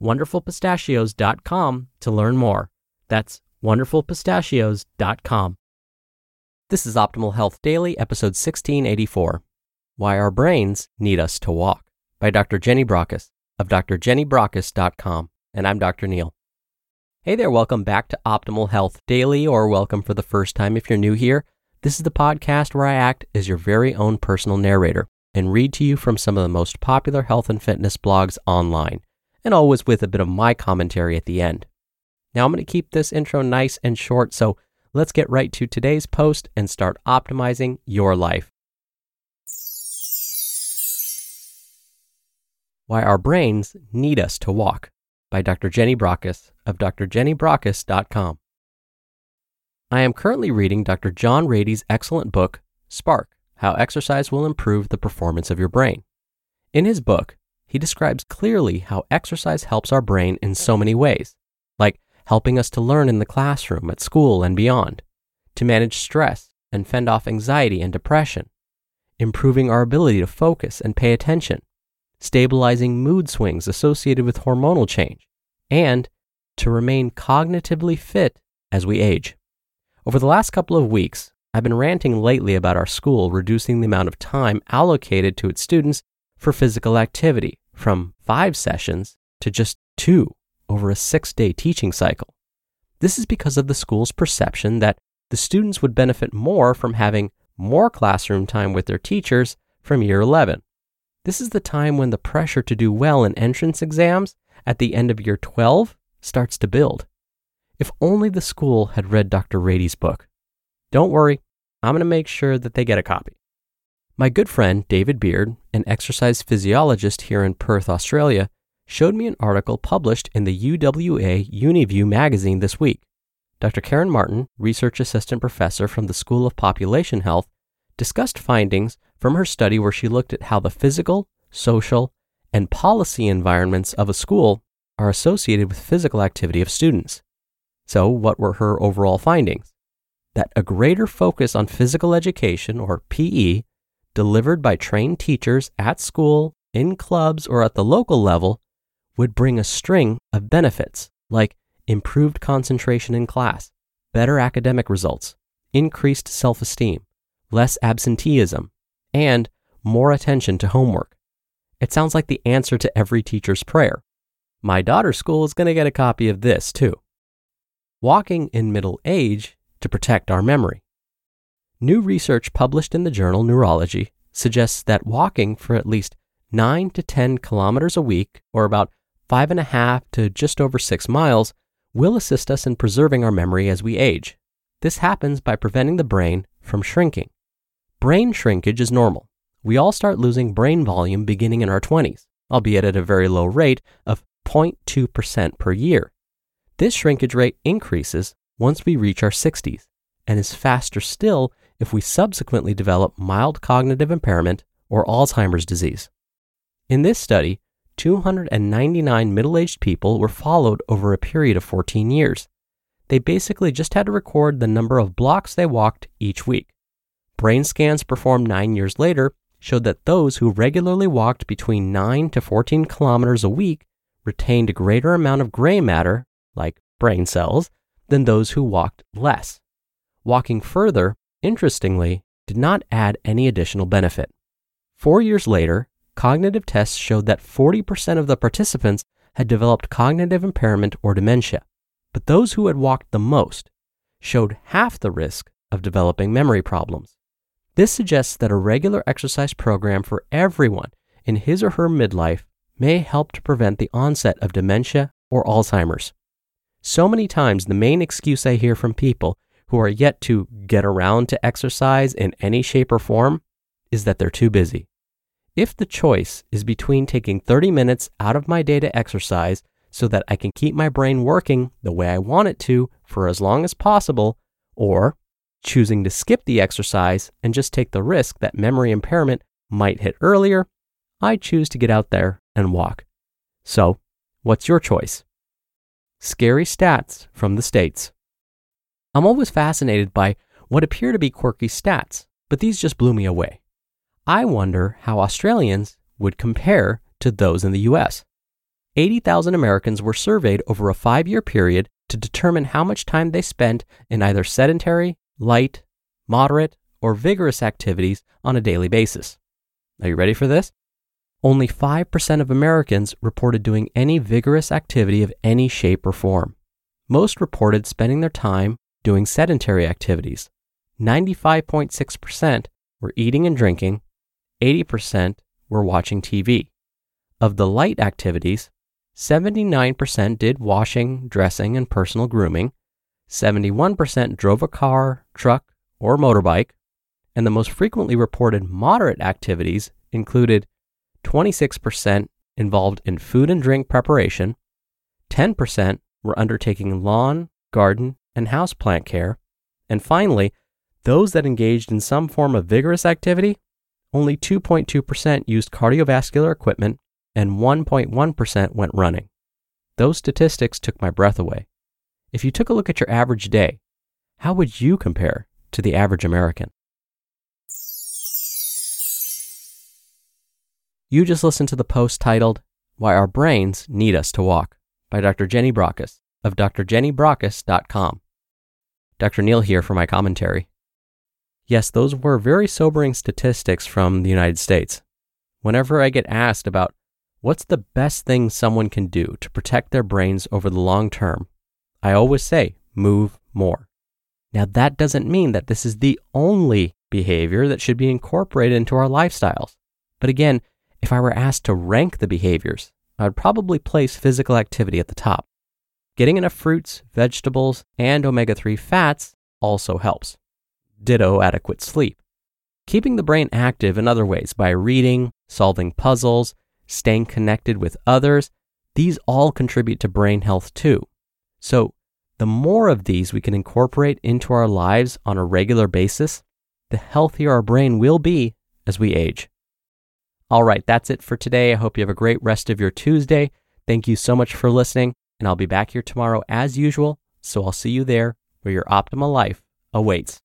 wonderfulpistachios.com to learn more. That's wonderfulpistachios.com. This is Optimal Health Daily, episode 1684 Why Our Brains Need Us to Walk by Dr. Jenny Brockis of drjennybrockis.com. And I'm Dr. Neal. Hey there, welcome back to Optimal Health Daily, or welcome for the first time if you're new here. This is the podcast where I act as your very own personal narrator and read to you from some of the most popular health and fitness blogs online and always with a bit of my commentary at the end. Now, I'm going to keep this intro nice and short, so let's get right to today's post and start optimizing your life. Why Our Brains Need Us to Walk by Dr. Jenny Brockis of drjennybrockis.com. I am currently reading Dr. John Ratey's excellent book, Spark How Exercise Will Improve the Performance of Your Brain. In his book, he describes clearly how exercise helps our brain in so many ways, like helping us to learn in the classroom, at school, and beyond, to manage stress and fend off anxiety and depression, improving our ability to focus and pay attention, stabilizing mood swings associated with hormonal change, and to remain cognitively fit as we age. Over the last couple of weeks, I've been ranting lately about our school reducing the amount of time allocated to its students for physical activity from five sessions to just two over a six day teaching cycle. This is because of the school's perception that the students would benefit more from having more classroom time with their teachers from year 11. This is the time when the pressure to do well in entrance exams at the end of year 12 starts to build. If only the school had read Dr. Ratey's book. Don't worry, I'm going to make sure that they get a copy. My good friend David Beard, an exercise physiologist here in Perth, Australia, showed me an article published in the UWA Uniview magazine this week. Dr. Karen Martin, research assistant professor from the School of Population Health, discussed findings from her study where she looked at how the physical, social, and policy environments of a school are associated with physical activity of students. So, what were her overall findings? That a greater focus on physical education, or PE, delivered by trained teachers at school, in clubs, or at the local level would bring a string of benefits like improved concentration in class, better academic results, increased self esteem, less absenteeism, and more attention to homework. It sounds like the answer to every teacher's prayer. My daughter's school is going to get a copy of this too. Walking in middle age to protect our memory. New research published in the journal Neurology suggests that walking for at least 9 to 10 kilometers a week, or about five and a half to just over six miles, will assist us in preserving our memory as we age. This happens by preventing the brain from shrinking. Brain shrinkage is normal. We all start losing brain volume beginning in our 20s, albeit at a very low rate of 0.2% per year. This shrinkage rate increases once we reach our 60s and is faster still if we subsequently develop mild cognitive impairment or Alzheimer's disease. In this study, 299 middle aged people were followed over a period of 14 years. They basically just had to record the number of blocks they walked each week. Brain scans performed nine years later showed that those who regularly walked between 9 to 14 kilometers a week retained a greater amount of gray matter, like brain cells, than those who walked less. Walking further interestingly, did not add any additional benefit. Four years later, cognitive tests showed that 40% of the participants had developed cognitive impairment or dementia, but those who had walked the most showed half the risk of developing memory problems. This suggests that a regular exercise program for everyone in his or her midlife may help to prevent the onset of dementia or Alzheimer's. So many times, the main excuse I hear from people who are yet to get around to exercise in any shape or form is that they're too busy. If the choice is between taking 30 minutes out of my day to exercise so that I can keep my brain working the way I want it to for as long as possible, or choosing to skip the exercise and just take the risk that memory impairment might hit earlier, I choose to get out there and walk. So, what's your choice? Scary stats from the States. I'm always fascinated by what appear to be quirky stats, but these just blew me away. I wonder how Australians would compare to those in the US. 80,000 Americans were surveyed over a five year period to determine how much time they spent in either sedentary, light, moderate, or vigorous activities on a daily basis. Are you ready for this? Only 5% of Americans reported doing any vigorous activity of any shape or form. Most reported spending their time doing sedentary activities. 95.6% were eating and drinking, 80% were watching TV. Of the light activities, 79% did washing, dressing, and personal grooming, 71% drove a car, truck, or motorbike, and the most frequently reported moderate activities included 26% involved in food and drink preparation, 10% were undertaking lawn, garden, and houseplant care, and finally, those that engaged in some form of vigorous activity, only 2.2% used cardiovascular equipment and 1.1% went running. Those statistics took my breath away. If you took a look at your average day, how would you compare to the average American? You just listened to the post titled, Why Our Brains Need Us to Walk by Dr. Jenny Brockis of drjennybrockis.com. Dr. Neal here for my commentary. Yes, those were very sobering statistics from the United States. Whenever I get asked about What's the best thing someone can do to protect their brains over the long term? I always say, move more. Now, that doesn't mean that this is the only behavior that should be incorporated into our lifestyles. But again, if I were asked to rank the behaviors, I would probably place physical activity at the top. Getting enough fruits, vegetables, and omega 3 fats also helps. Ditto adequate sleep. Keeping the brain active in other ways by reading, solving puzzles, staying connected with others, these all contribute to brain health too. So, the more of these we can incorporate into our lives on a regular basis, the healthier our brain will be as we age. All right, that's it for today. I hope you have a great rest of your Tuesday. Thank you so much for listening, and I'll be back here tomorrow as usual. So I'll see you there where your optimal life awaits.